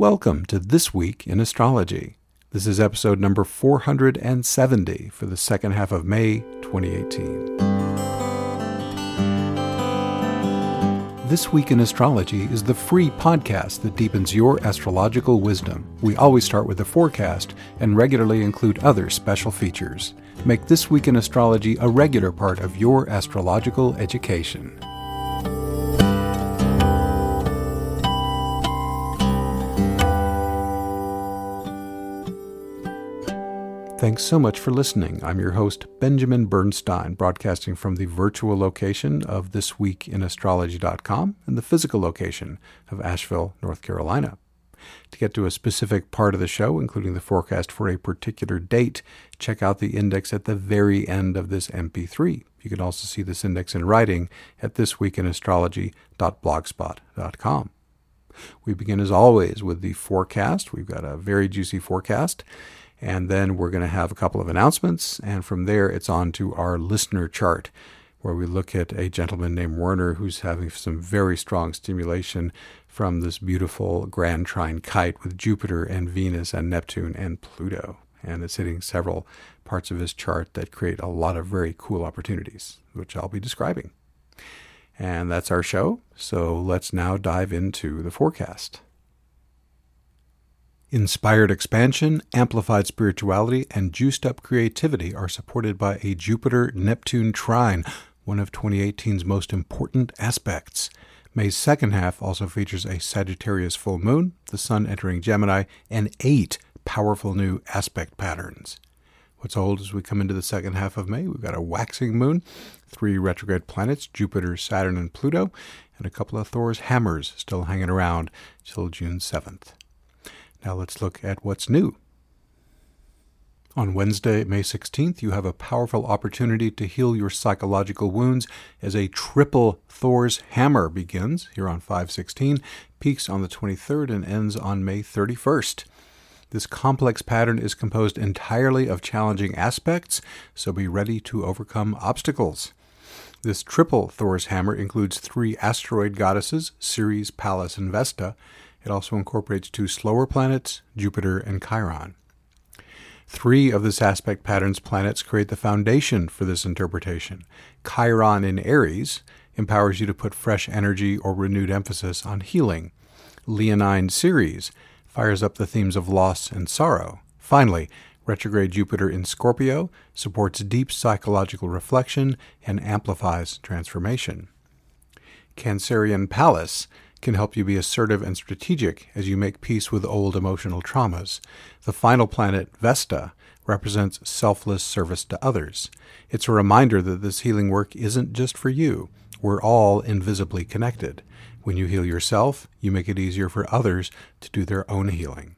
Welcome to This Week in Astrology. This is episode number 470 for the second half of May 2018. This Week in Astrology is the free podcast that deepens your astrological wisdom. We always start with the forecast and regularly include other special features. Make This Week in Astrology a regular part of your astrological education. Thanks so much for listening. I'm your host, Benjamin Bernstein, broadcasting from the virtual location of thisweekinastrology.com and the physical location of Asheville, North Carolina. To get to a specific part of the show, including the forecast for a particular date, check out the index at the very end of this MP3. You can also see this index in writing at thisweekinastrology.blogspot.com. We begin, as always, with the forecast. We've got a very juicy forecast. And then we're going to have a couple of announcements. And from there, it's on to our listener chart, where we look at a gentleman named Werner who's having some very strong stimulation from this beautiful grand trine kite with Jupiter and Venus and Neptune and Pluto. And it's hitting several parts of his chart that create a lot of very cool opportunities, which I'll be describing. And that's our show. So let's now dive into the forecast. Inspired expansion, amplified spirituality, and juiced up creativity are supported by a Jupiter Neptune trine, one of 2018's most important aspects. May's second half also features a Sagittarius full moon, the Sun entering Gemini, and eight powerful new aspect patterns. What's old as we come into the second half of May? We've got a waxing moon, three retrograde planets, Jupiter, Saturn, and Pluto, and a couple of Thor's hammers still hanging around till June 7th. Now let's look at what's new. On Wednesday, May 16th, you have a powerful opportunity to heal your psychological wounds as a triple Thor's hammer begins here on 516, peaks on the 23rd, and ends on May 31st. This complex pattern is composed entirely of challenging aspects, so be ready to overcome obstacles. This triple Thor's hammer includes three asteroid goddesses, Ceres, Pallas, and Vesta, it also incorporates two slower planets, Jupiter and Chiron. Three of this aspect pattern's planets create the foundation for this interpretation. Chiron in Aries empowers you to put fresh energy or renewed emphasis on healing. Leonine Ceres fires up the themes of loss and sorrow. Finally, retrograde Jupiter in Scorpio supports deep psychological reflection and amplifies transformation. Cancerian Pallas can help you be assertive and strategic as you make peace with old emotional traumas. The final planet, Vesta, represents selfless service to others. It's a reminder that this healing work isn't just for you. We're all invisibly connected. When you heal yourself, you make it easier for others to do their own healing.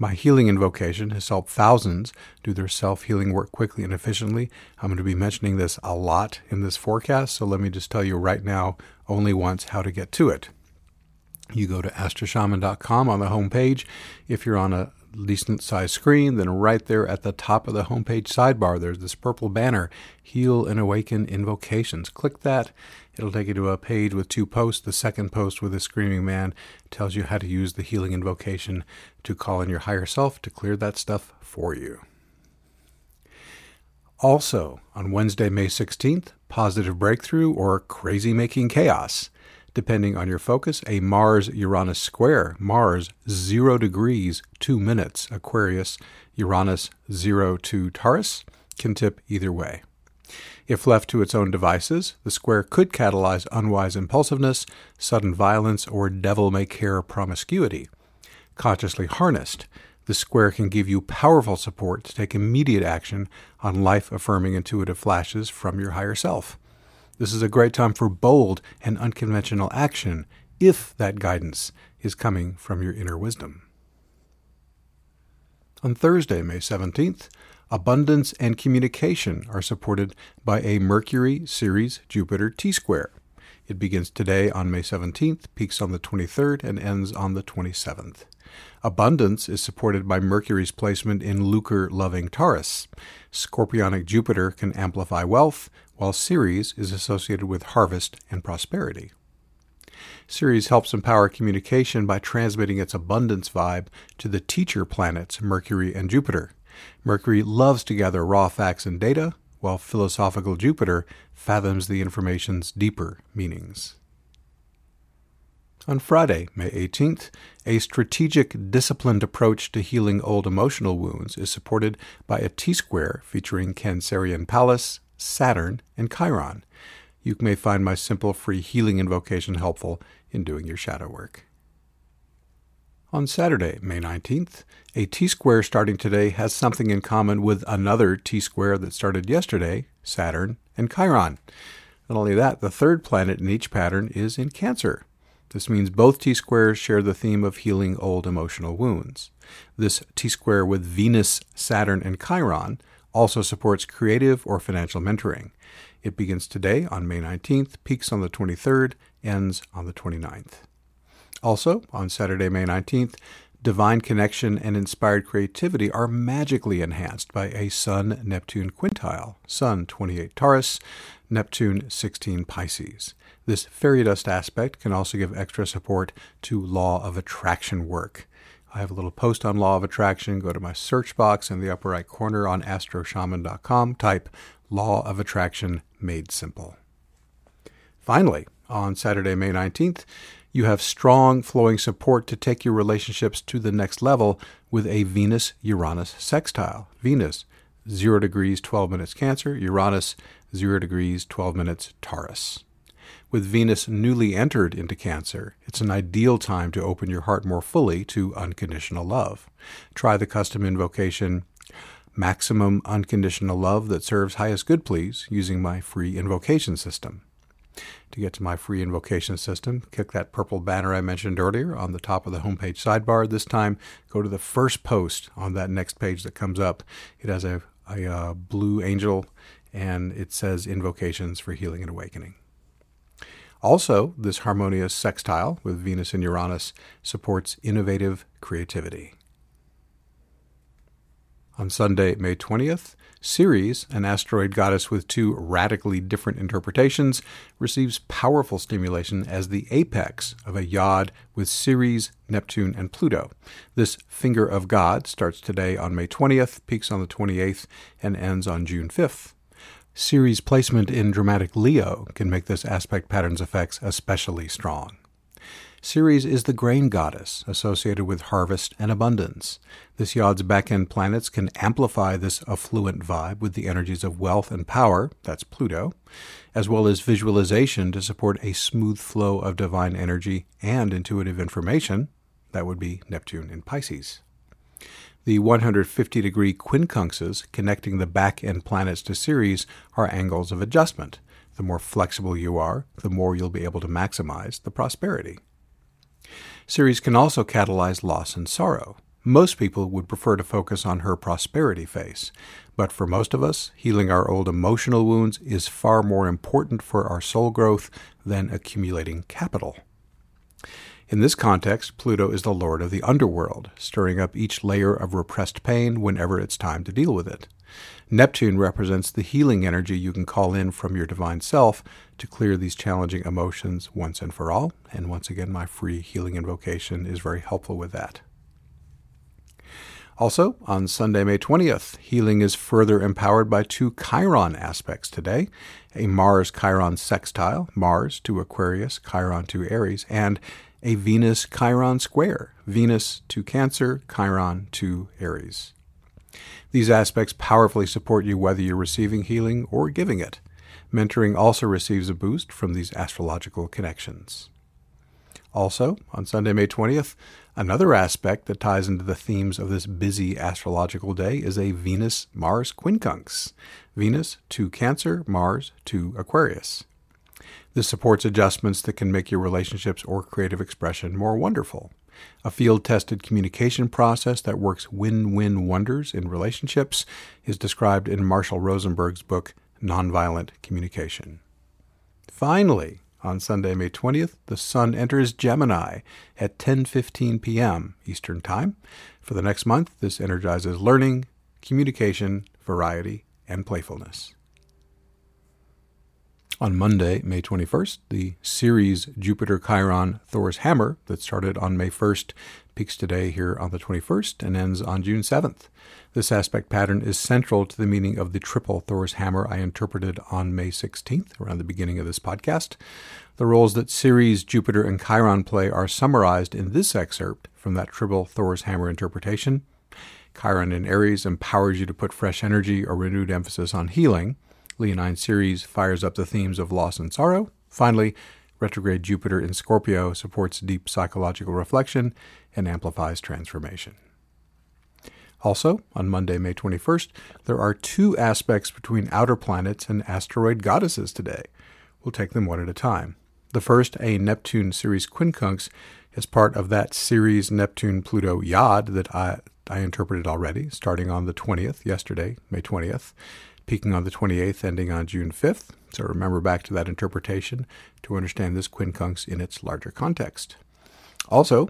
My healing invocation has helped thousands do their self healing work quickly and efficiently. I'm going to be mentioning this a lot in this forecast, so let me just tell you right now, only once, how to get to it. You go to astroshaman.com on the homepage. If you're on a decent sized screen, then right there at the top of the homepage sidebar, there's this purple banner, Heal and Awaken Invocations. Click that. It'll take you to a page with two posts. The second post with a screaming man tells you how to use the healing invocation to call in your higher self to clear that stuff for you. Also, on Wednesday, May 16th, Positive Breakthrough or Crazy Making Chaos depending on your focus, a Mars Uranus square. Mars 0 degrees 2 minutes Aquarius, Uranus 0 to Taurus can tip either way. If left to its own devices, the square could catalyze unwise impulsiveness, sudden violence, or devil may care promiscuity. Consciously harnessed, the square can give you powerful support to take immediate action on life affirming intuitive flashes from your higher self. This is a great time for bold and unconventional action if that guidance is coming from your inner wisdom. On Thursday, May 17th, abundance and communication are supported by a Mercury Ceres Jupiter T square. It begins today on May 17th, peaks on the 23rd, and ends on the 27th. Abundance is supported by Mercury's placement in lucre loving Taurus. Scorpionic Jupiter can amplify wealth, while Ceres is associated with harvest and prosperity. Ceres helps empower communication by transmitting its abundance vibe to the teacher planets Mercury and Jupiter. Mercury loves to gather raw facts and data, while philosophical Jupiter fathoms the information's deeper meanings. On Friday, May 18th, a strategic, disciplined approach to healing old emotional wounds is supported by a T square featuring Cancerian Pallas, Saturn, and Chiron. You may find my simple free healing invocation helpful in doing your shadow work. On Saturday, May 19th, a T square starting today has something in common with another T square that started yesterday, Saturn and Chiron. Not only that, the third planet in each pattern is in Cancer. This means both T squares share the theme of healing old emotional wounds. This T square with Venus, Saturn, and Chiron also supports creative or financial mentoring. It begins today on May 19th, peaks on the 23rd, ends on the 29th. Also, on Saturday, May 19th, divine connection and inspired creativity are magically enhanced by a Sun Neptune quintile Sun 28 Taurus, Neptune 16 Pisces. This fairy dust aspect can also give extra support to law of attraction work. I have a little post on law of attraction. Go to my search box in the upper right corner on astroshaman.com, type law of attraction made simple. Finally, on Saturday, May 19th, you have strong flowing support to take your relationships to the next level with a Venus Uranus sextile. Venus, 0 degrees 12 minutes Cancer, Uranus, 0 degrees 12 minutes Taurus. With Venus newly entered into Cancer, it's an ideal time to open your heart more fully to unconditional love. Try the custom invocation Maximum Unconditional Love that serves highest good, please, using my free invocation system. To get to my free invocation system, click that purple banner I mentioned earlier on the top of the homepage sidebar. This time, go to the first post on that next page that comes up. It has a, a, uh, blue angel and it says Invocations for Healing and Awakening. Also, this harmonious sextile with Venus and Uranus supports innovative creativity. On Sunday, May 20th, Ceres, an asteroid goddess with two radically different interpretations, receives powerful stimulation as the apex of a yod with Ceres, Neptune, and Pluto. This finger of God starts today on May 20th, peaks on the 28th, and ends on June 5th. Ceres placement in dramatic Leo can make this aspect pattern's effects especially strong. Ceres is the grain goddess associated with harvest and abundance. This yod's back end planets can amplify this affluent vibe with the energies of wealth and power, that's Pluto, as well as visualization to support a smooth flow of divine energy and intuitive information, that would be Neptune in Pisces. The 150 degree quincunxes connecting the back end planets to Ceres are angles of adjustment. The more flexible you are, the more you'll be able to maximize the prosperity. Ceres can also catalyze loss and sorrow. Most people would prefer to focus on her prosperity face, but for most of us, healing our old emotional wounds is far more important for our soul growth than accumulating capital. In this context, Pluto is the lord of the underworld, stirring up each layer of repressed pain whenever it's time to deal with it. Neptune represents the healing energy you can call in from your divine self to clear these challenging emotions once and for all. And once again, my free healing invocation is very helpful with that. Also, on Sunday, May 20th, healing is further empowered by two Chiron aspects today a Mars Chiron sextile, Mars to Aquarius, Chiron to Aries, and a Venus Chiron square, Venus to Cancer, Chiron to Aries. These aspects powerfully support you whether you're receiving healing or giving it. Mentoring also receives a boost from these astrological connections. Also, on Sunday, May 20th, another aspect that ties into the themes of this busy astrological day is a Venus Mars quincunx. Venus to Cancer, Mars to Aquarius. This supports adjustments that can make your relationships or creative expression more wonderful. A field tested communication process that works win win wonders in relationships is described in Marshall Rosenberg's book, Nonviolent Communication. Finally, on Sunday, May 20th, the sun enters Gemini at 10:15 p.m. Eastern Time. For the next month, this energizes learning, communication, variety, and playfulness. On Monday, May 21st, the Ceres Jupiter Chiron Thor's Hammer that started on May 1st peaks today here on the 21st and ends on June 7th. This aspect pattern is central to the meaning of the triple Thor's Hammer I interpreted on May 16th, around the beginning of this podcast. The roles that Ceres, Jupiter, and Chiron play are summarized in this excerpt from that triple Thor's Hammer interpretation. Chiron in Aries empowers you to put fresh energy or renewed emphasis on healing. Leonine Ceres fires up the themes of loss and sorrow. Finally, retrograde Jupiter in Scorpio supports deep psychological reflection and amplifies transformation. Also, on Monday, May 21st, there are two aspects between outer planets and asteroid goddesses today. We'll take them one at a time. The first, a Neptune Ceres quincunx, is part of that Ceres Neptune Pluto Yod that I, I interpreted already, starting on the 20th, yesterday, May 20th peaking on the 28th, ending on June 5th. So remember back to that interpretation to understand this quincunx in its larger context. Also,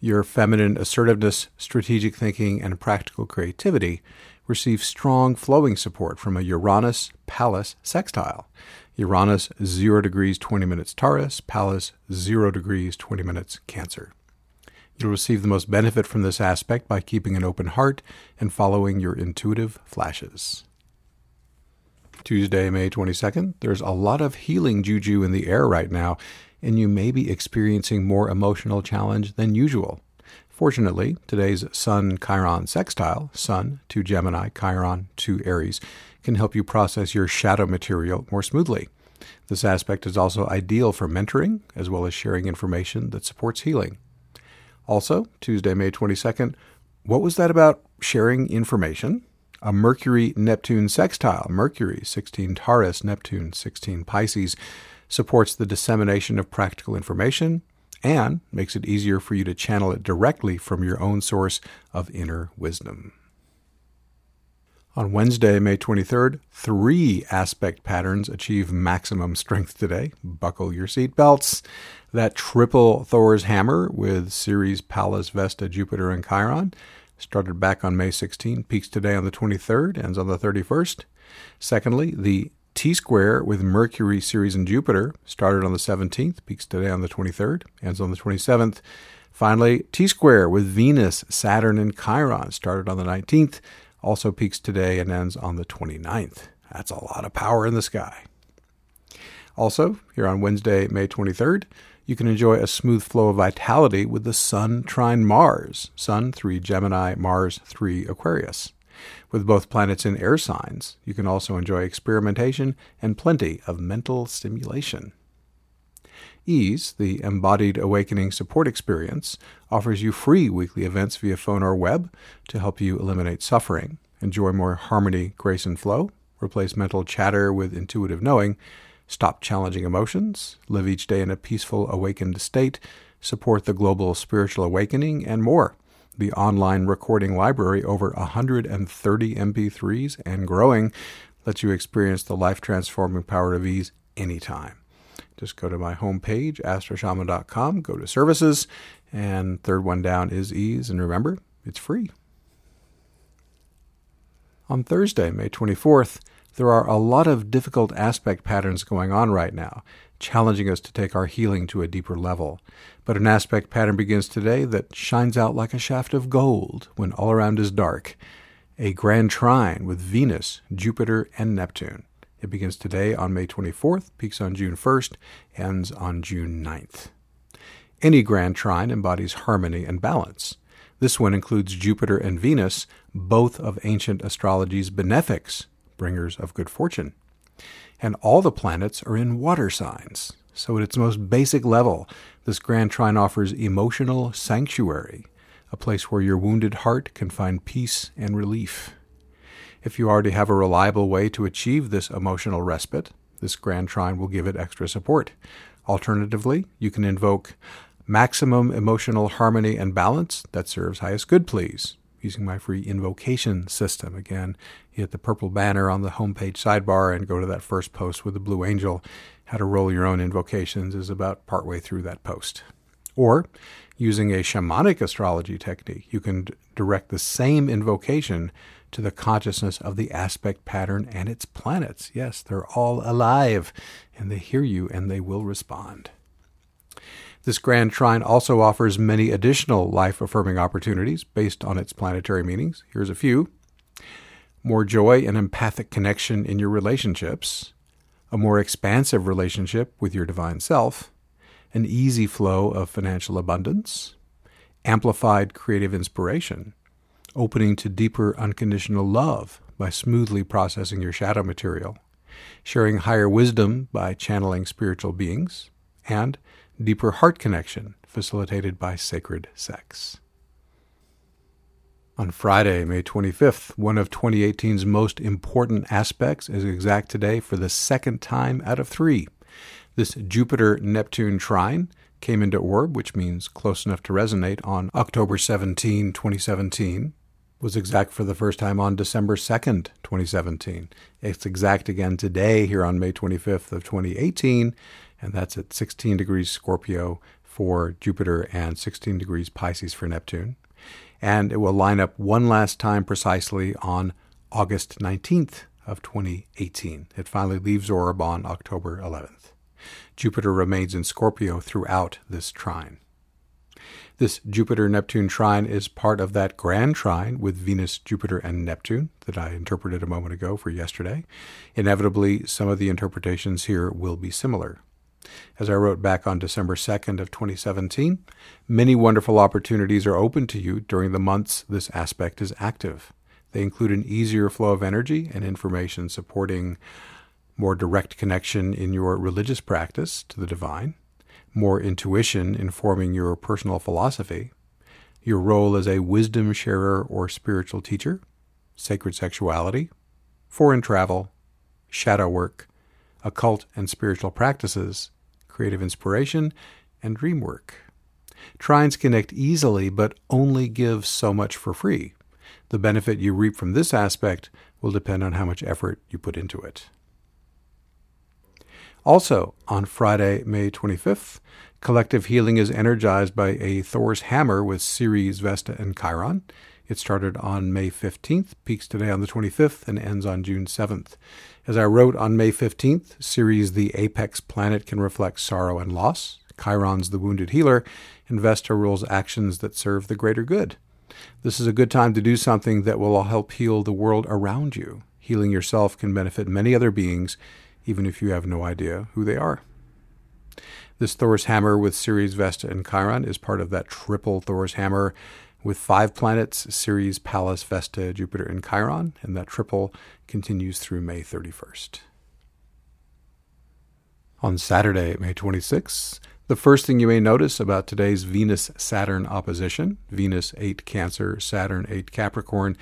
your feminine assertiveness, strategic thinking, and practical creativity receive strong flowing support from a Uranus Pallas sextile. Uranus 0 degrees 20 minutes Taurus, Pallas 0 degrees 20 minutes Cancer. You'll receive the most benefit from this aspect by keeping an open heart and following your intuitive flashes. Tuesday, May 22nd. There's a lot of healing juju in the air right now, and you may be experiencing more emotional challenge than usual. Fortunately, today's Sun Chiron sextile, Sun to Gemini, Chiron to Aries, can help you process your shadow material more smoothly. This aspect is also ideal for mentoring as well as sharing information that supports healing. Also, Tuesday, May 22nd, what was that about sharing information? A Mercury Neptune sextile, Mercury 16 Taurus, Neptune 16 Pisces, supports the dissemination of practical information and makes it easier for you to channel it directly from your own source of inner wisdom. On Wednesday, May 23rd, three aspect patterns achieve maximum strength today. Buckle your seatbelts. That triple Thor's hammer with Ceres, Pallas, Vesta, Jupiter, and Chiron started back on May 16, peaks today on the 23rd, ends on the 31st. Secondly, the T square with Mercury, Ceres, and Jupiter started on the 17th, peaks today on the 23rd, ends on the 27th. Finally, T square with Venus, Saturn, and Chiron started on the 19th, also peaks today and ends on the 29th. That's a lot of power in the sky. Also, here on Wednesday, May 23rd, you can enjoy a smooth flow of vitality with the Sun trine Mars, Sun 3 Gemini, Mars 3 Aquarius. With both planets in air signs, you can also enjoy experimentation and plenty of mental stimulation. Ease, the embodied awakening support experience, offers you free weekly events via phone or web to help you eliminate suffering, enjoy more harmony, grace, and flow, replace mental chatter with intuitive knowing, stop challenging emotions, live each day in a peaceful, awakened state, support the global spiritual awakening, and more. The online recording library, over 130 MP3s and growing, lets you experience the life transforming power of ease anytime. Just go to my homepage, astroshaman.com, go to services, and third one down is ease. And remember, it's free. On Thursday, May 24th, there are a lot of difficult aspect patterns going on right now, challenging us to take our healing to a deeper level. But an aspect pattern begins today that shines out like a shaft of gold when all around is dark. A grand trine with Venus, Jupiter, and Neptune. It begins today on May 24th, peaks on June 1st, ends on June 9th. Any grand trine embodies harmony and balance. This one includes Jupiter and Venus, both of ancient astrology's benefics, bringers of good fortune. And all the planets are in water signs. So, at its most basic level, this grand trine offers emotional sanctuary, a place where your wounded heart can find peace and relief. If you already have a reliable way to achieve this emotional respite, this grand trine will give it extra support. Alternatively, you can invoke maximum emotional harmony and balance that serves highest good, please using my free invocation system. Again, hit the purple banner on the homepage sidebar and go to that first post with the blue angel. How to roll your own invocations is about partway through that post. Or, using a shamanic astrology technique, you can d- direct the same invocation to the consciousness of the aspect pattern and its planets. Yes, they're all alive, and they hear you and they will respond. This grand trine also offers many additional life affirming opportunities based on its planetary meanings. Here's a few more joy and empathic connection in your relationships, a more expansive relationship with your divine self, an easy flow of financial abundance, amplified creative inspiration, opening to deeper unconditional love by smoothly processing your shadow material, sharing higher wisdom by channeling spiritual beings, and deeper heart connection facilitated by sacred sex. On Friday, May 25th, one of 2018's most important aspects is exact today for the second time out of three. This Jupiter Neptune trine came into orb, which means close enough to resonate, on October 17, 2017, was exact for the first time on December 2nd, 2017. It's exact again today here on May 25th of 2018, and that's at 16 degrees Scorpio for Jupiter and 16 degrees Pisces for Neptune. And it will line up one last time precisely on August 19th of 2018. It finally leaves orb on October 11th. Jupiter remains in Scorpio throughout this trine. This Jupiter Neptune trine is part of that grand trine with Venus, Jupiter, and Neptune that I interpreted a moment ago for yesterday. Inevitably, some of the interpretations here will be similar. As I wrote back on December 2nd of 2017, many wonderful opportunities are open to you during the months this aspect is active. They include an easier flow of energy and information supporting more direct connection in your religious practice to the divine, more intuition informing your personal philosophy, your role as a wisdom sharer or spiritual teacher, sacred sexuality, foreign travel, shadow work, occult and spiritual practices, creative inspiration, and dream work. Trines connect easily, but only give so much for free. The benefit you reap from this aspect will depend on how much effort you put into it. Also, on Friday, May 25th, Collective Healing is energized by a Thor's Hammer with Ceres, Vesta, and Chiron. It started on May 15th, peaks today on the 25th, and ends on June 7th. As I wrote on May 15th, Ceres the apex planet, can reflect sorrow and loss. Chiron's the wounded healer, and Vesta rules actions that serve the greater good. This is a good time to do something that will help heal the world around you. Healing yourself can benefit many other beings, even if you have no idea who they are. This Thor's hammer with Ceres, Vesta, and Chiron is part of that triple Thor's hammer with five planets Ceres, Pallas, Vesta, Jupiter, and Chiron, and that triple continues through May 31st. On Saturday, May 26th, the first thing you may notice about today's Venus Saturn opposition, Venus 8 Cancer, Saturn 8 Capricorn,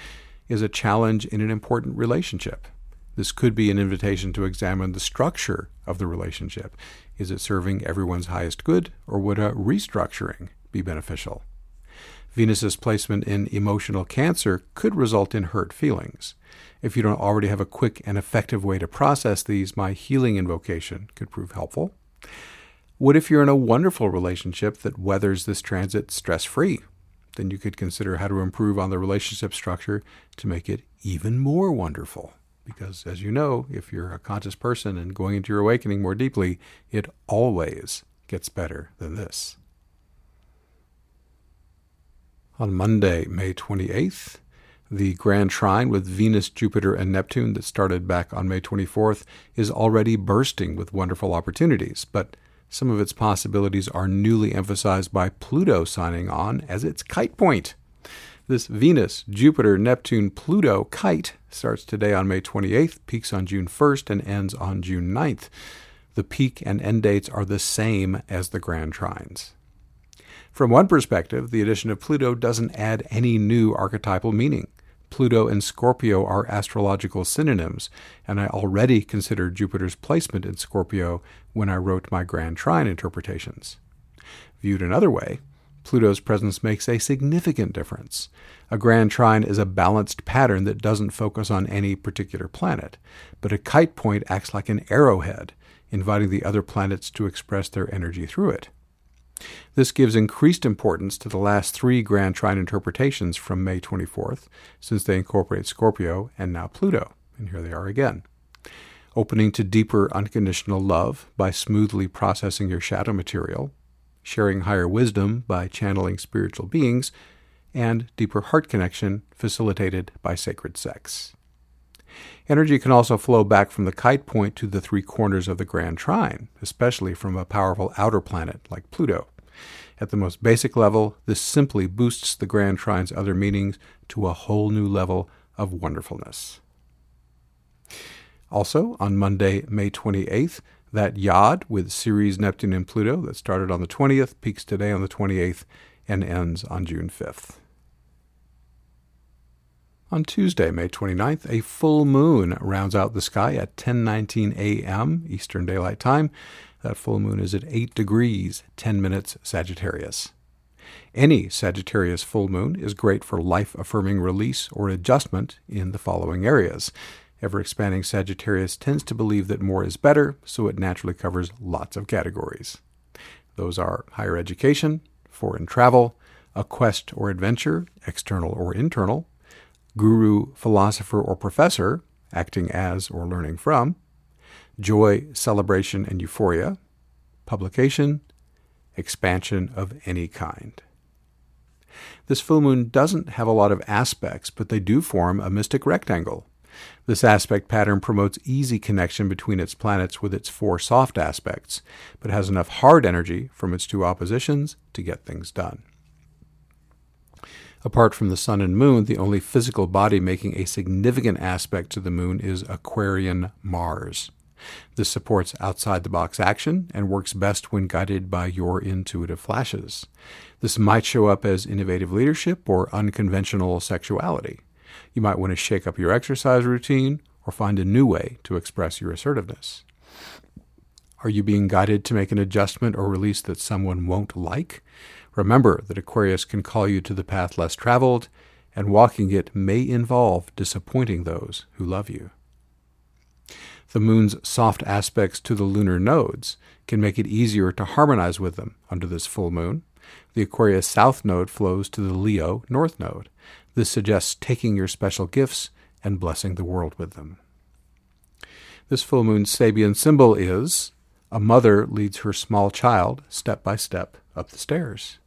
is a challenge in an important relationship. This could be an invitation to examine the structure of the relationship. Is it serving everyone's highest good, or would a restructuring be beneficial? Venus's placement in emotional cancer could result in hurt feelings. If you don't already have a quick and effective way to process these, my healing invocation could prove helpful. What if you're in a wonderful relationship that weathers this transit stress free? Then you could consider how to improve on the relationship structure to make it even more wonderful. Because, as you know, if you're a conscious person and going into your awakening more deeply, it always gets better than this. On Monday, May 28th, the Grand Trine with Venus, Jupiter, and Neptune that started back on May 24th is already bursting with wonderful opportunities, but some of its possibilities are newly emphasized by Pluto signing on as its kite point. This Venus, Jupiter, Neptune, Pluto kite starts today on May 28th, peaks on June 1st, and ends on June 9th. The peak and end dates are the same as the Grand Trines. From one perspective, the addition of Pluto doesn't add any new archetypal meaning. Pluto and Scorpio are astrological synonyms, and I already considered Jupiter's placement in Scorpio when I wrote my Grand Trine interpretations. Viewed another way, Pluto's presence makes a significant difference. A grand trine is a balanced pattern that doesn't focus on any particular planet, but a kite point acts like an arrowhead, inviting the other planets to express their energy through it. This gives increased importance to the last three Grand Trine interpretations from May 24th, since they incorporate Scorpio and now Pluto. And here they are again. Opening to deeper unconditional love by smoothly processing your shadow material, sharing higher wisdom by channeling spiritual beings, and deeper heart connection facilitated by sacred sex. Energy can also flow back from the kite point to the three corners of the Grand Trine, especially from a powerful outer planet like Pluto. At the most basic level, this simply boosts the Grand Trine's other meanings to a whole new level of wonderfulness. Also, on Monday, May 28th, that Yod with Ceres, Neptune, and Pluto that started on the 20th peaks today on the 28th and ends on June 5th. On Tuesday, May 29th, a full moon rounds out the sky at 10:19 a.m. Eastern Daylight Time. That full moon is at 8 degrees 10 minutes Sagittarius. Any Sagittarius full moon is great for life affirming release or adjustment in the following areas. Ever expanding Sagittarius tends to believe that more is better, so it naturally covers lots of categories. Those are higher education, foreign travel, a quest or adventure, external or internal, guru, philosopher, or professor, acting as or learning from, joy, celebration, and euphoria, publication, expansion of any kind. This full moon doesn't have a lot of aspects, but they do form a mystic rectangle. This aspect pattern promotes easy connection between its planets with its four soft aspects, but has enough hard energy from its two oppositions to get things done. Apart from the sun and moon, the only physical body making a significant aspect to the moon is Aquarian Mars. This supports outside the box action and works best when guided by your intuitive flashes. This might show up as innovative leadership or unconventional sexuality. You might want to shake up your exercise routine or find a new way to express your assertiveness. Are you being guided to make an adjustment or release that someone won't like? Remember that Aquarius can call you to the path less traveled, and walking it may involve disappointing those who love you. The moon's soft aspects to the lunar nodes can make it easier to harmonize with them under this full moon. The Aquarius south node flows to the Leo north node. This suggests taking your special gifts and blessing the world with them. This full moon's Sabian symbol is a mother leads her small child step by step up the stairs.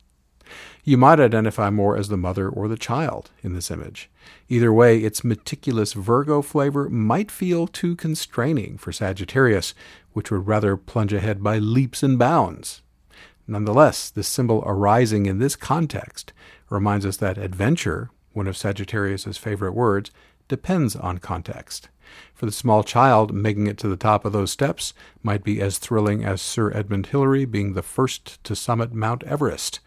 You might identify more as the mother or the child in this image. Either way, its meticulous Virgo flavor might feel too constraining for Sagittarius, which would rather plunge ahead by leaps and bounds. Nonetheless, the symbol arising in this context reminds us that adventure, one of Sagittarius's favorite words, depends on context. For the small child, making it to the top of those steps might be as thrilling as Sir Edmund Hillary being the first to summit Mount Everest.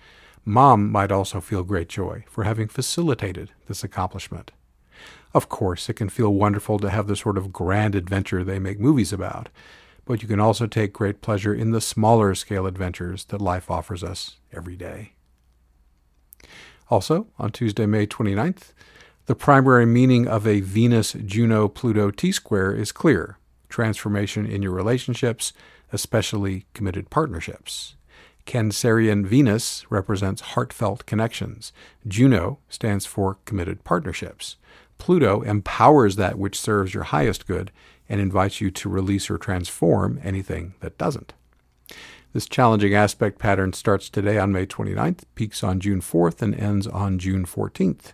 Mom might also feel great joy for having facilitated this accomplishment. Of course, it can feel wonderful to have the sort of grand adventure they make movies about, but you can also take great pleasure in the smaller scale adventures that life offers us every day. Also, on Tuesday, May 29th, the primary meaning of a Venus Juno Pluto T square is clear transformation in your relationships, especially committed partnerships. Cancerian Venus represents heartfelt connections. Juno stands for committed partnerships. Pluto empowers that which serves your highest good and invites you to release or transform anything that doesn't. This challenging aspect pattern starts today on May 29th, peaks on June 4th, and ends on June 14th.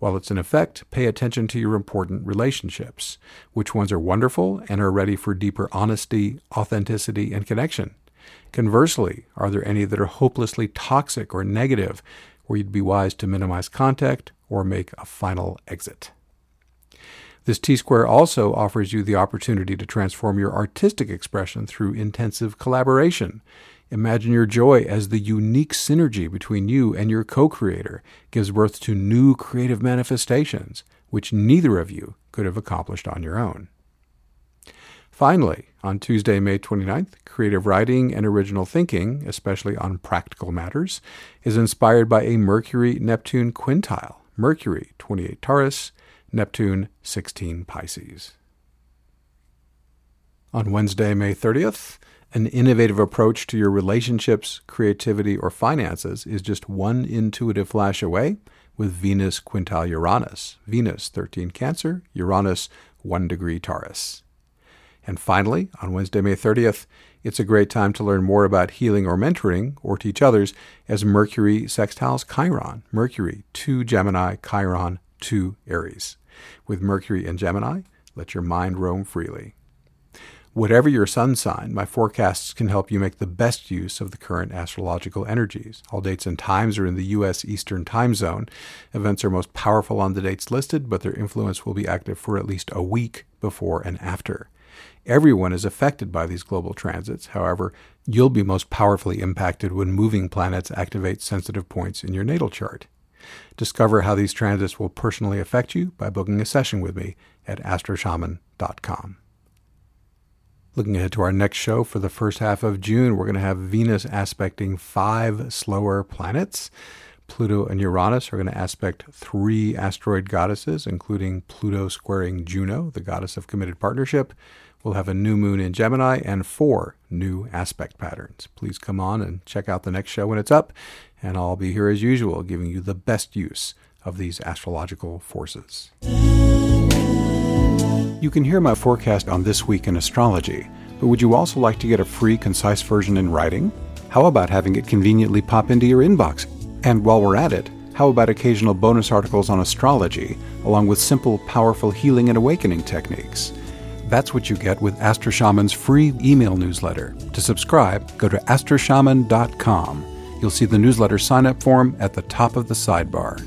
While it's in effect, pay attention to your important relationships. Which ones are wonderful and are ready for deeper honesty, authenticity, and connection? Conversely, are there any that are hopelessly toxic or negative, where you'd be wise to minimize contact or make a final exit? This T square also offers you the opportunity to transform your artistic expression through intensive collaboration. Imagine your joy as the unique synergy between you and your co creator gives birth to new creative manifestations, which neither of you could have accomplished on your own. Finally, on Tuesday, May 29th, creative writing and original thinking, especially on practical matters, is inspired by a Mercury Neptune quintile. Mercury, 28 Taurus, Neptune, 16 Pisces. On Wednesday, May 30th, An innovative approach to your relationships, creativity, or finances is just one intuitive flash away with Venus quintile Uranus. Venus, 13 Cancer, Uranus, 1 degree Taurus. And finally, on Wednesday, May 30th, it's a great time to learn more about healing or mentoring or teach others as Mercury sextiles Chiron. Mercury, 2 Gemini, Chiron, 2 Aries. With Mercury and Gemini, let your mind roam freely. Whatever your sun sign, my forecasts can help you make the best use of the current astrological energies. All dates and times are in the U.S. Eastern Time Zone. Events are most powerful on the dates listed, but their influence will be active for at least a week before and after. Everyone is affected by these global transits. However, you'll be most powerfully impacted when moving planets activate sensitive points in your natal chart. Discover how these transits will personally affect you by booking a session with me at astroshaman.com. Looking ahead to our next show for the first half of June, we're going to have Venus aspecting five slower planets. Pluto and Uranus are going to aspect three asteroid goddesses, including Pluto squaring Juno, the goddess of committed partnership. We'll have a new moon in Gemini and four new aspect patterns. Please come on and check out the next show when it's up, and I'll be here as usual, giving you the best use of these astrological forces. You can hear my forecast on This Week in Astrology, but would you also like to get a free, concise version in writing? How about having it conveniently pop into your inbox? And while we're at it, how about occasional bonus articles on astrology, along with simple, powerful healing and awakening techniques? That's what you get with Astro Shaman's free email newsletter. To subscribe, go to astroshaman.com. You'll see the newsletter sign up form at the top of the sidebar.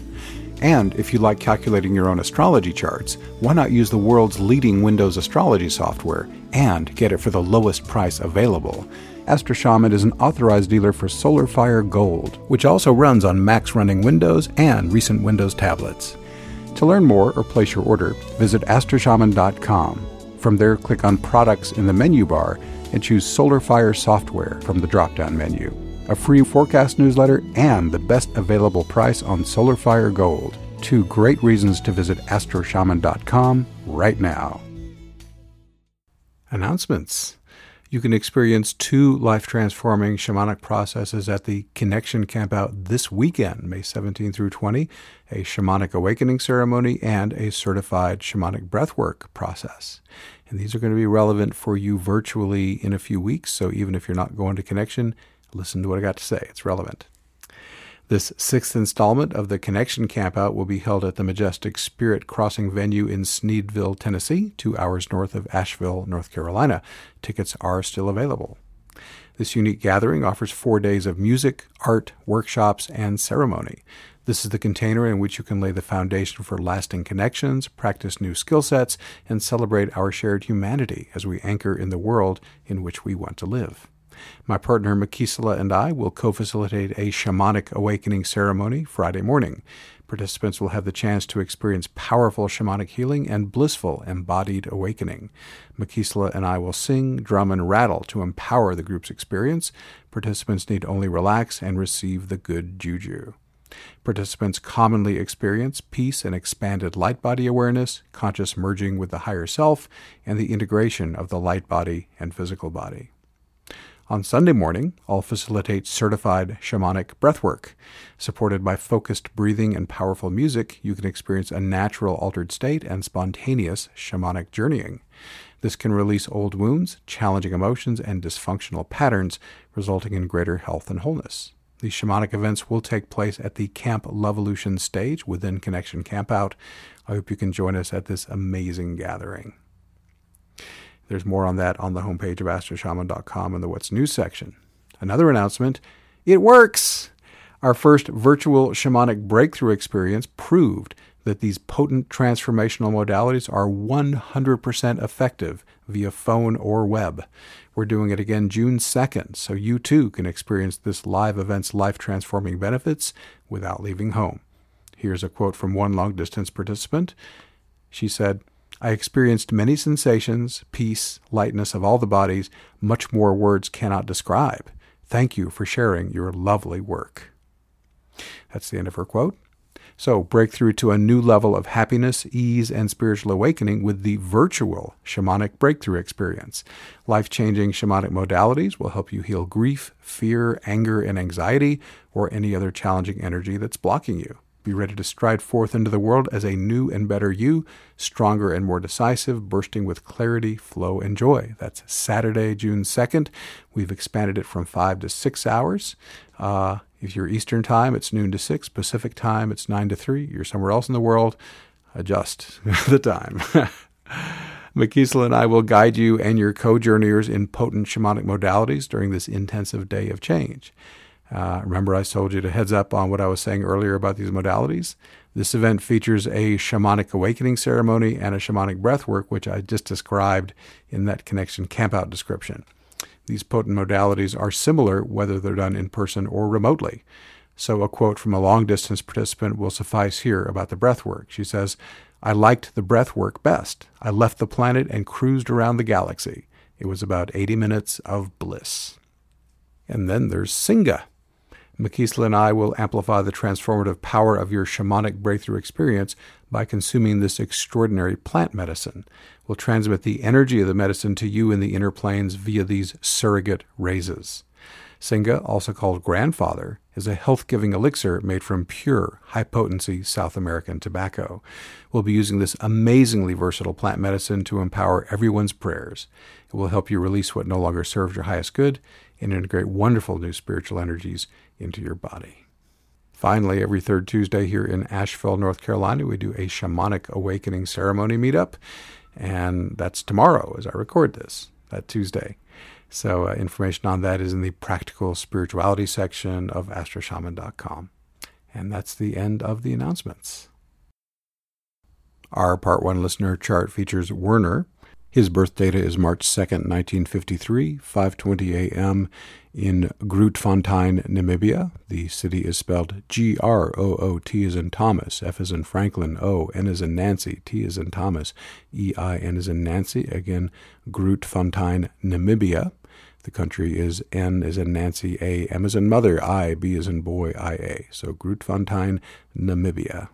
And if you like calculating your own astrology charts, why not use the world's leading Windows astrology software and get it for the lowest price available? Astro Shaman is an authorized dealer for SolarFire Gold, which also runs on Macs running Windows and recent Windows tablets. To learn more or place your order, visit astroshaman.com. From there, click on Products in the menu bar and choose SolarFire Software from the drop down menu a free forecast newsletter, and the best available price on SolarFire Gold. Two great reasons to visit astroshaman.com right now. Announcements. You can experience two life transforming shamanic processes at the Connection Campout this weekend, May 17 through 20, a shamanic awakening ceremony and a certified shamanic breathwork process. And these are going to be relevant for you virtually in a few weeks, so even if you're not going to Connection, Listen to what I got to say, it's relevant. This sixth installment of the Connection Campout will be held at the majestic Spirit Crossing venue in Sneedville, Tennessee, two hours north of Asheville, North Carolina. Tickets are still available. This unique gathering offers four days of music, art, workshops, and ceremony. This is the container in which you can lay the foundation for lasting connections, practice new skill sets, and celebrate our shared humanity as we anchor in the world in which we want to live. My partner Makisela and I will co facilitate a shamanic awakening ceremony Friday morning. Participants will have the chance to experience powerful shamanic healing and blissful embodied awakening. Makisela and I will sing, drum, and rattle to empower the group's experience. Participants need only relax and receive the good juju. Participants commonly experience peace and expanded light body awareness, conscious merging with the higher self, and the integration of the light body and physical body. On Sunday morning, I'll facilitate certified shamanic breathwork. Supported by focused breathing and powerful music, you can experience a natural altered state and spontaneous shamanic journeying. This can release old wounds, challenging emotions, and dysfunctional patterns, resulting in greater health and wholeness. These shamanic events will take place at the Camp Levolution stage within Connection Campout. I hope you can join us at this amazing gathering. There's more on that on the homepage of astroshaman.com in the What's New section. Another announcement it works! Our first virtual shamanic breakthrough experience proved that these potent transformational modalities are 100% effective via phone or web. We're doing it again June 2nd, so you too can experience this live event's life transforming benefits without leaving home. Here's a quote from one long distance participant. She said, I experienced many sensations, peace, lightness of all the bodies, much more words cannot describe. Thank you for sharing your lovely work. That's the end of her quote. So, break through to a new level of happiness, ease, and spiritual awakening with the virtual shamanic breakthrough experience. Life changing shamanic modalities will help you heal grief, fear, anger, and anxiety, or any other challenging energy that's blocking you. Be ready to stride forth into the world as a new and better you, stronger and more decisive, bursting with clarity, flow, and joy. That's Saturday, June 2nd. We've expanded it from five to six hours. Uh, if you're Eastern time, it's noon to six. Pacific time, it's nine to three. You're somewhere else in the world, adjust the time. Makisela and I will guide you and your co-journeyers in potent shamanic modalities during this intensive day of change. Uh, remember, I told you to heads up on what I was saying earlier about these modalities. This event features a shamanic awakening ceremony and a shamanic breath work, which I just described in that connection campout description. These potent modalities are similar whether they're done in person or remotely. So, a quote from a long distance participant will suffice here about the breath work. She says, I liked the breath work best. I left the planet and cruised around the galaxy. It was about 80 minutes of bliss. And then there's Singa. Makisela and I will amplify the transformative power of your shamanic breakthrough experience by consuming this extraordinary plant medicine. We'll transmit the energy of the medicine to you in the inner planes via these surrogate raises. Singa, also called grandfather, is a health giving elixir made from pure, high potency South American tobacco. We'll be using this amazingly versatile plant medicine to empower everyone's prayers. It will help you release what no longer serves your highest good and integrate wonderful new spiritual energies into your body. Finally, every third Tuesday here in Asheville, North Carolina, we do a shamanic awakening ceremony meetup. And that's tomorrow as I record this, that Tuesday. So, uh, information on that is in the practical spirituality section of astroshaman.com. And that's the end of the announcements. Our Part 1 listener chart features Werner, his birth data is March 2nd, 1953, 5:20 a.m. in Grootfontein, Namibia. The city is spelled G R O O T as in Thomas, F as in Franklin, O N as in Nancy, T as in Thomas, E I N as in Nancy. Again, Grootfontein, Namibia. The country is N as in Nancy, A, M as in mother, I, B as in boy, I, A. So Grootfontein, Namibia.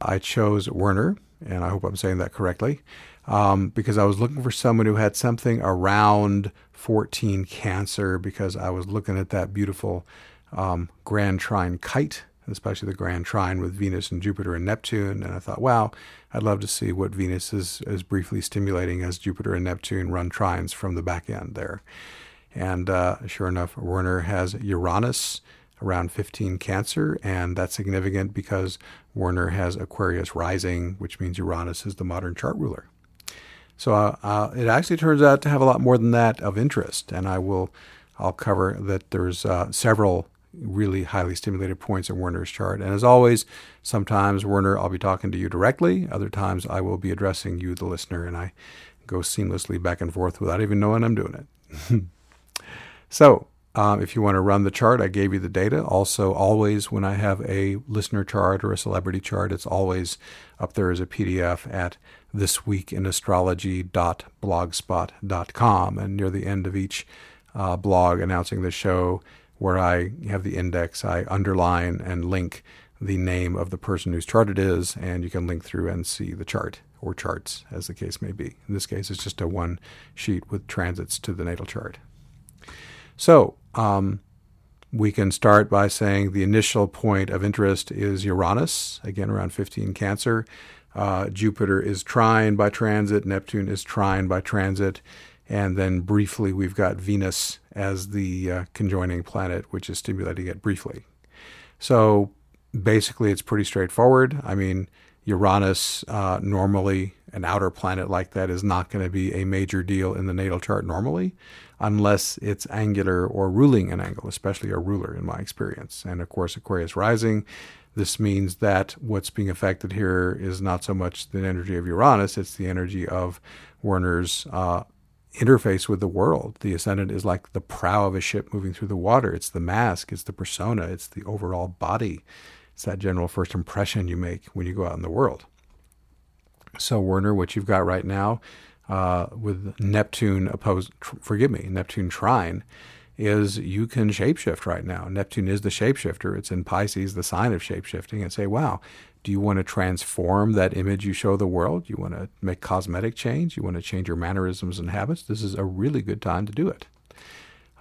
I chose Werner, and I hope I'm saying that correctly um, because I was looking for someone who had something around 14 Cancer because I was looking at that beautiful um, Grand Trine kite, especially the Grand Trine with Venus and Jupiter and Neptune. And I thought, wow, I'd love to see what Venus is, is briefly stimulating as Jupiter and Neptune run trines from the back end there. And uh, sure enough, Werner has Uranus around 15 Cancer, and that's significant because Werner has Aquarius rising, which means Uranus is the modern chart ruler. So uh, uh, it actually turns out to have a lot more than that of interest, and I will I'll cover that. There's uh, several really highly stimulated points in Werner's chart, and as always, sometimes Werner I'll be talking to you directly. Other times I will be addressing you, the listener, and I go seamlessly back and forth without even knowing I'm doing it. so um, if you want to run the chart, I gave you the data. Also, always when I have a listener chart or a celebrity chart, it's always up there as a PDF at thisweekinastrology.blogspot.com. And near the end of each uh, blog announcing the show, where I have the index, I underline and link the name of the person whose chart it is, and you can link through and see the chart or charts, as the case may be. In this case, it's just a one sheet with transits to the natal chart. So, um, we can start by saying the initial point of interest is Uranus, again around 15 Cancer. Uh, Jupiter is trine by transit, Neptune is trine by transit, and then briefly we've got Venus as the uh, conjoining planet, which is stimulating it briefly. So basically, it's pretty straightforward. I mean, Uranus, uh, normally an outer planet like that, is not going to be a major deal in the natal chart normally unless it's angular or ruling an angle, especially a ruler in my experience. And of course, Aquarius rising, this means that what's being affected here is not so much the energy of Uranus, it's the energy of Werner's uh, interface with the world. The ascendant is like the prow of a ship moving through the water. It's the mask, it's the persona, it's the overall body. It's that general first impression you make when you go out in the world. So, Werner, what you've got right now uh, with Neptune opposed, tr- forgive me, Neptune trine, is you can shapeshift right now. Neptune is the shapeshifter. It's in Pisces, the sign of shapeshifting, and say, wow, do you want to transform that image you show the world? You want to make cosmetic change? You want to change your mannerisms and habits? This is a really good time to do it.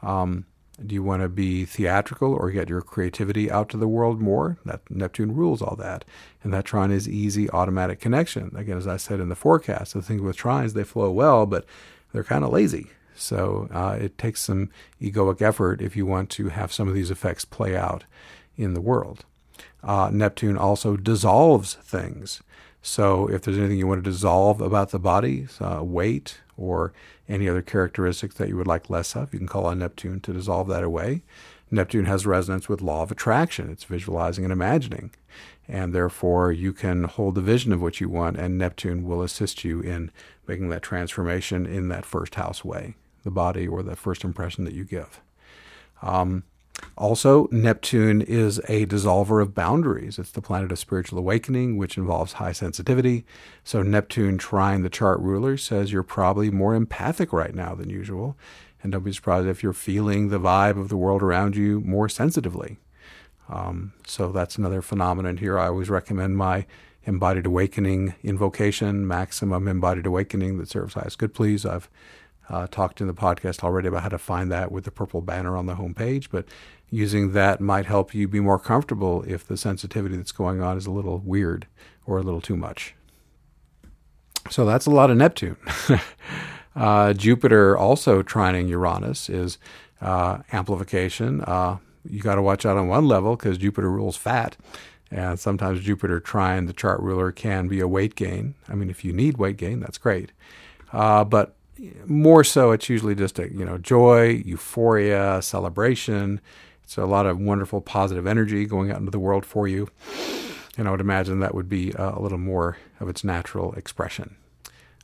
Um, do you want to be theatrical or get your creativity out to the world more? That Neptune rules all that. And that trine is easy automatic connection. Again, as I said in the forecast, the thing with trines, they flow well, but they're kind of lazy. So uh, it takes some egoic effort if you want to have some of these effects play out in the world. Uh, Neptune also dissolves things. So if there's anything you want to dissolve about the body, uh, weight or any other characteristics that you would like less of, you can call on Neptune to dissolve that away. Neptune has resonance with law of attraction. It's visualizing and imagining. And therefore, you can hold the vision of what you want, and Neptune will assist you in making that transformation in that first house way, the body or the first impression that you give. Um, also, Neptune is a dissolver of boundaries. It's the planet of spiritual awakening, which involves high sensitivity. So, Neptune trine the chart ruler says you're probably more empathic right now than usual. And don't be surprised if you're feeling the vibe of the world around you more sensitively. Um, so, that's another phenomenon here. I always recommend my embodied awakening invocation, maximum embodied awakening that serves highest good, please. I've uh, talked in the podcast already about how to find that with the purple banner on the homepage, but using that might help you be more comfortable if the sensitivity that's going on is a little weird or a little too much. So that's a lot of Neptune. uh, Jupiter also trining Uranus is uh, amplification. Uh, you got to watch out on one level because Jupiter rules fat. And sometimes Jupiter trine the chart ruler can be a weight gain. I mean, if you need weight gain, that's great. Uh, but more so, it's usually just a you know joy, euphoria, celebration. It's a lot of wonderful positive energy going out into the world for you. And I would imagine that would be uh, a little more of its natural expression.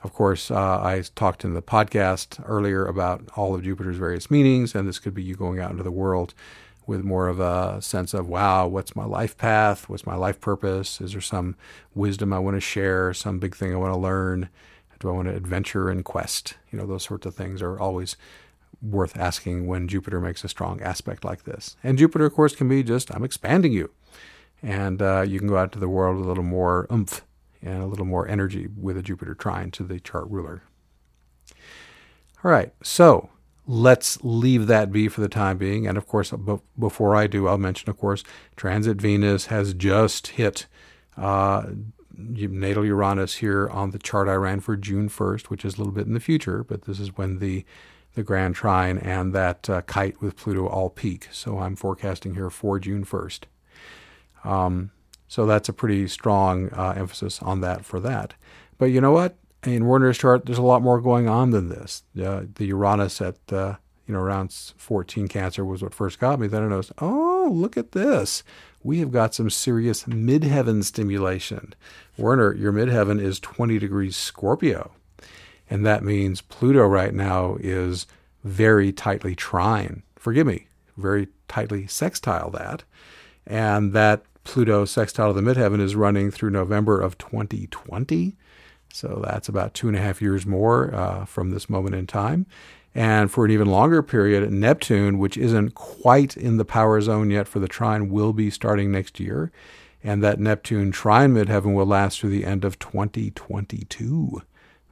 Of course, uh, I talked in the podcast earlier about all of Jupiter's various meanings, and this could be you going out into the world with more of a sense of, wow, what's my life path? What's my life purpose? Is there some wisdom I want to share? Some big thing I want to learn? Do I want to adventure and quest? You know, those sorts of things are always worth asking when Jupiter makes a strong aspect like this. And Jupiter, of course, can be just, I'm expanding you. And uh, you can go out to the world with a little more oomph and a little more energy with a Jupiter trine to the chart ruler. All right, so let's leave that be for the time being. And of course, before I do, I'll mention, of course, Transit Venus has just hit uh, natal Uranus here on the chart I ran for June 1st, which is a little bit in the future, but this is when the the Grand Trine and that uh, kite with Pluto all peak. So I'm forecasting here for June 1st. Um, so that's a pretty strong uh, emphasis on that for that. But you know what? In Werner's chart, there's a lot more going on than this. Uh, the Uranus at uh, you know around 14 Cancer was what first got me. Then I noticed, oh, look at this we have got some serious midheaven stimulation. Werner, your midheaven is 20 degrees Scorpio. And that means Pluto right now is very tightly trine. Forgive me, very tightly sextile that. And that Pluto sextile to the midheaven is running through November of 2020. So that's about two and a half years more uh, from this moment in time. And for an even longer period, Neptune, which isn't quite in the power zone yet for the trine, will be starting next year. And that Neptune trine midheaven will last through the end of 2022.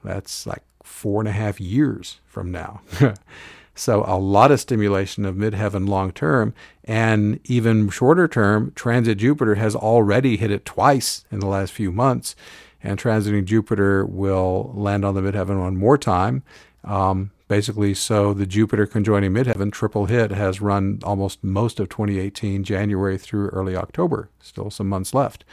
That's like four and a half years from now. so, a lot of stimulation of midheaven long term. And even shorter term, transit Jupiter has already hit it twice in the last few months. And transiting Jupiter will land on the midheaven one more time. Um, basically, so the Jupiter conjoining midheaven triple hit has run almost most of 2018, January through early October. Still some months left.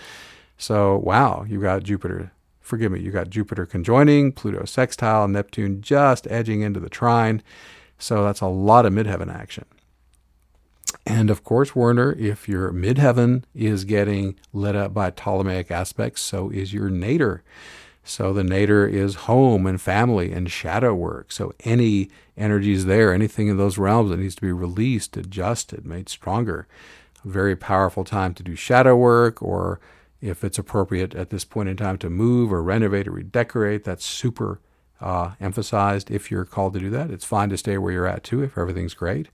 So, wow, you got Jupiter. Forgive me, you got Jupiter conjoining, Pluto sextile, Neptune just edging into the trine. So that's a lot of midheaven action. And of course, Werner, if your midheaven is getting lit up by Ptolemaic aspects, so is your nadir. So the nadir is home and family and shadow work. So any energies there, anything in those realms that needs to be released, adjusted, made stronger. A very powerful time to do shadow work, or if it's appropriate at this point in time to move or renovate or redecorate, that's super uh, emphasized if you're called to do that. It's fine to stay where you're at too if everything's great.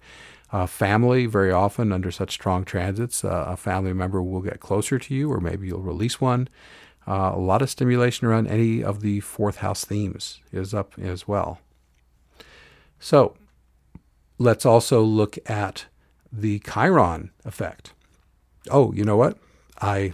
Uh, family, very often under such strong transits, uh, a family member will get closer to you, or maybe you'll release one. Uh, a lot of stimulation around any of the fourth house themes is up as well. So let's also look at the Chiron effect. Oh, you know what? I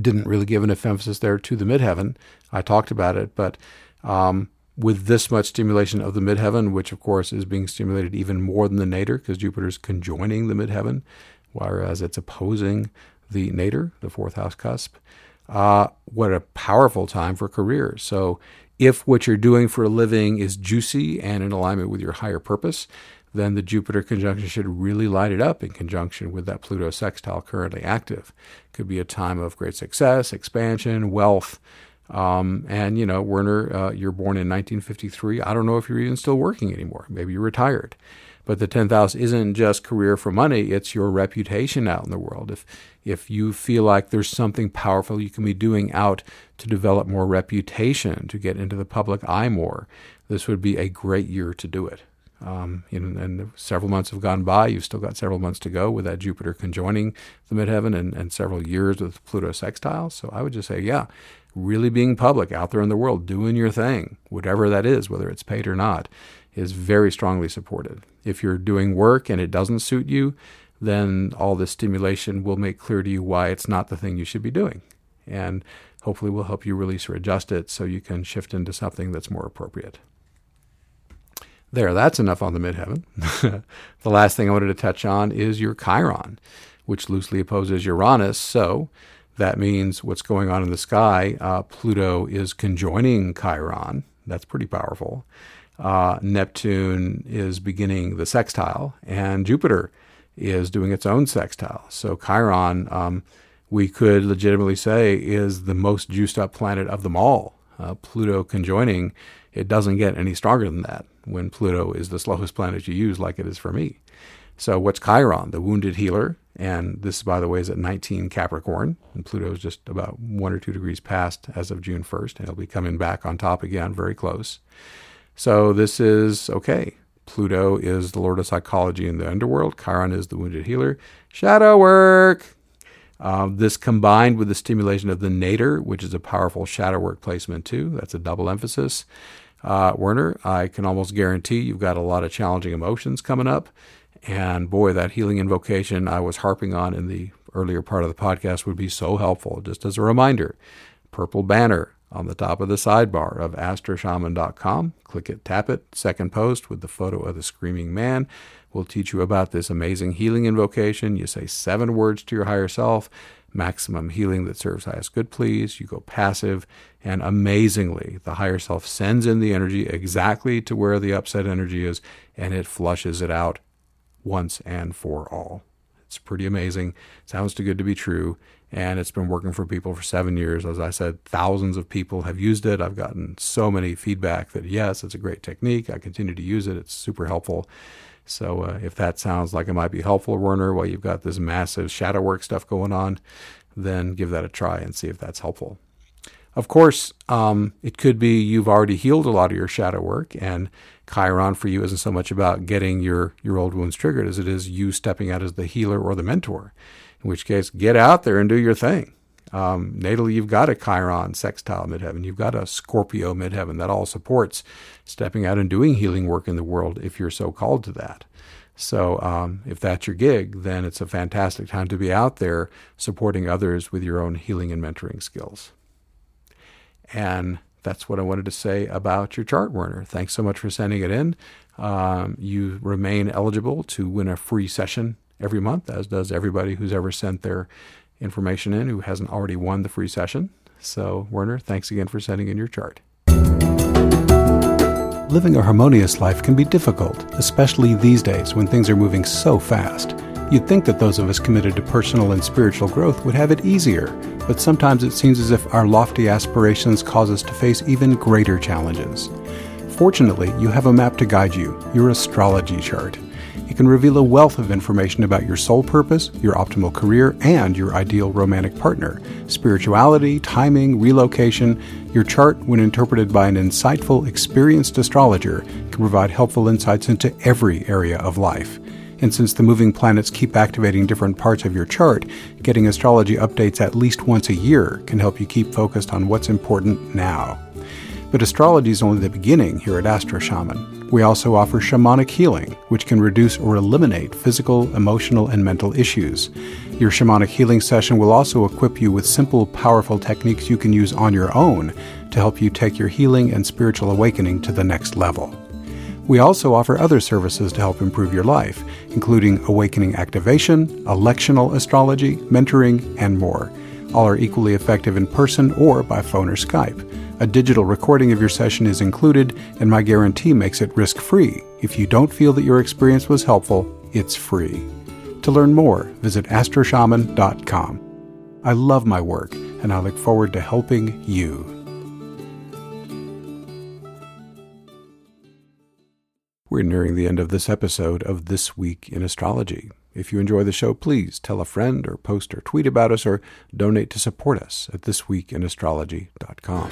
didn't really give enough emphasis there to the midheaven. I talked about it, but um, with this much stimulation of the midheaven, which of course is being stimulated even more than the nadir because Jupiter's conjoining the midheaven, whereas it's opposing the nadir, the fourth house cusp. Uh, what a powerful time for careers. So, if what you're doing for a living is juicy and in alignment with your higher purpose, then the Jupiter conjunction should really light it up in conjunction with that Pluto sextile currently active. Could be a time of great success, expansion, wealth. Um, and, you know, Werner, uh, you're born in 1953. I don't know if you're even still working anymore. Maybe you're retired. But the 10th house isn't just career for money, it's your reputation out in the world. If, if you feel like there's something powerful you can be doing out to develop more reputation, to get into the public eye more, this would be a great year to do it. Um, and several months have gone by. You've still got several months to go with that Jupiter conjoining the midheaven and, and several years with Pluto sextile. So I would just say, yeah, really being public out there in the world, doing your thing, whatever that is, whether it's paid or not, is very strongly supported. If you're doing work and it doesn't suit you, then all this stimulation will make clear to you why it's not the thing you should be doing. And hopefully will help you release or adjust it so you can shift into something that's more appropriate. There, that's enough on the midheaven. the last thing I wanted to touch on is your Chiron, which loosely opposes Uranus. So that means what's going on in the sky. Uh, Pluto is conjoining Chiron. That's pretty powerful. Uh, Neptune is beginning the sextile, and Jupiter is doing its own sextile. So Chiron, um, we could legitimately say, is the most juiced up planet of them all. Uh, Pluto conjoining, it doesn't get any stronger than that when Pluto is the slowest planet you use, like it is for me. So, what's Chiron? The wounded healer. And this, by the way, is at 19 Capricorn. And Pluto is just about one or two degrees past as of June 1st. And it'll be coming back on top again very close. So, this is okay. Pluto is the lord of psychology in the underworld. Chiron is the wounded healer. Shadow work. Um, this combined with the stimulation of the nadir, which is a powerful shadow work placement too. That's a double emphasis uh, Werner, I can almost guarantee you've got a lot of challenging emotions coming up. And boy, that healing invocation I was harping on in the earlier part of the podcast would be so helpful. Just as a reminder, purple banner on the top of the sidebar of astroshaman.com. Click it, tap it, second post with the photo of the screaming man. We'll teach you about this amazing healing invocation. You say seven words to your higher self maximum healing that serves highest good, please. You go passive, and amazingly, the higher self sends in the energy exactly to where the upset energy is, and it flushes it out once and for all. It's pretty amazing. Sounds too good to be true. And it's been working for people for seven years. As I said, thousands of people have used it. I've gotten so many feedback that yes, it's a great technique. I continue to use it. It's super helpful. So uh, if that sounds like it might be helpful, Werner, while you've got this massive shadow work stuff going on, then give that a try and see if that's helpful. Of course, um, it could be you've already healed a lot of your shadow work, and Chiron for you isn't so much about getting your, your old wounds triggered as it is you stepping out as the healer or the mentor. In which case, get out there and do your thing. Um, natally, you've got a Chiron sextile midheaven. You've got a Scorpio midheaven that all supports stepping out and doing healing work in the world if you're so called to that. So, um, if that's your gig, then it's a fantastic time to be out there supporting others with your own healing and mentoring skills. And that's what I wanted to say about your chart, Werner. Thanks so much for sending it in. Um, you remain eligible to win a free session every month, as does everybody who's ever sent their information in who hasn't already won the free session. So, Werner, thanks again for sending in your chart. Living a harmonious life can be difficult, especially these days when things are moving so fast. You'd think that those of us committed to personal and spiritual growth would have it easier, but sometimes it seems as if our lofty aspirations cause us to face even greater challenges. Fortunately, you have a map to guide you, your astrology chart. It can reveal a wealth of information about your soul purpose, your optimal career, and your ideal romantic partner. Spirituality, timing, relocation. Your chart, when interpreted by an insightful, experienced astrologer, can provide helpful insights into every area of life. And since the moving planets keep activating different parts of your chart, getting astrology updates at least once a year can help you keep focused on what's important now. But astrology is only the beginning here at Astro Shaman. We also offer shamanic healing, which can reduce or eliminate physical, emotional, and mental issues. Your shamanic healing session will also equip you with simple, powerful techniques you can use on your own to help you take your healing and spiritual awakening to the next level. We also offer other services to help improve your life, including awakening activation, electional astrology, mentoring, and more. All are equally effective in person or by phone or Skype. A digital recording of your session is included, and my guarantee makes it risk free. If you don't feel that your experience was helpful, it's free. To learn more, visit astroshaman.com. I love my work, and I look forward to helping you. We're nearing the end of this episode of This Week in Astrology. If you enjoy the show, please tell a friend or post or tweet about us or donate to support us at thisweekinastrology.com.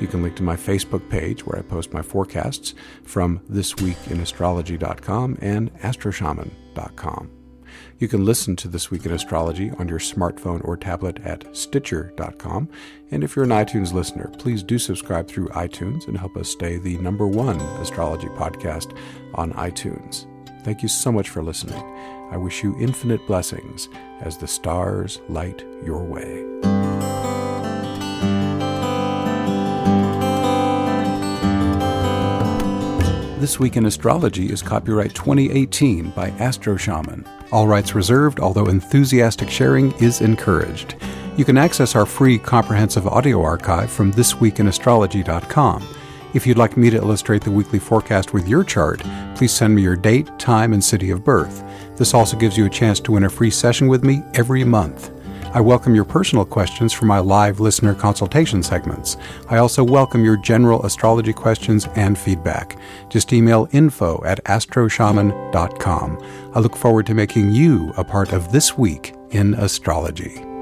You can link to my Facebook page where I post my forecasts from thisweekinastrology.com and astroshaman.com. You can listen to This Week in Astrology on your smartphone or tablet at Stitcher.com. And if you're an iTunes listener, please do subscribe through iTunes and help us stay the number one astrology podcast on iTunes. Thank you so much for listening. I wish you infinite blessings as the stars light your way. This Week in Astrology is copyright 2018 by Astro Shaman. All rights reserved, although enthusiastic sharing is encouraged. You can access our free comprehensive audio archive from thisweekinastrology.com. If you'd like me to illustrate the weekly forecast with your chart, please send me your date, time, and city of birth. This also gives you a chance to win a free session with me every month. I welcome your personal questions for my live listener consultation segments. I also welcome your general astrology questions and feedback. Just email info at astroshaman.com. I look forward to making you a part of this week in astrology.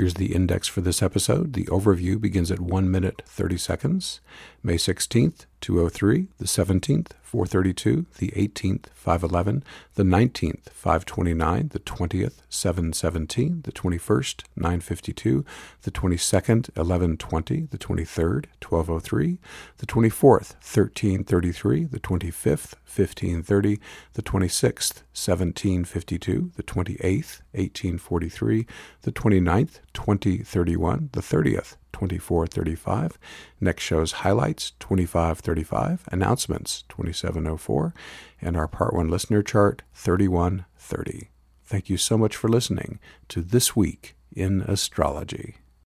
Here's the index for this episode. The overview begins at 1 minute 30 seconds. May 16th, 203, the 17th, 432, the 18th, 511, the 19th, 529, the 20th, 717, the 21st, 952, the 22nd, 1120, the 23rd, 1203, the 24th, 1333, the 25th, 1530, the 26th, 1752, the 28th, 1843, the 29th, 2031, the 30th, 2435. Next show's highlights 2535, announcements 2704, and our part 1 listener chart 3130. Thank you so much for listening to This Week in Astrology.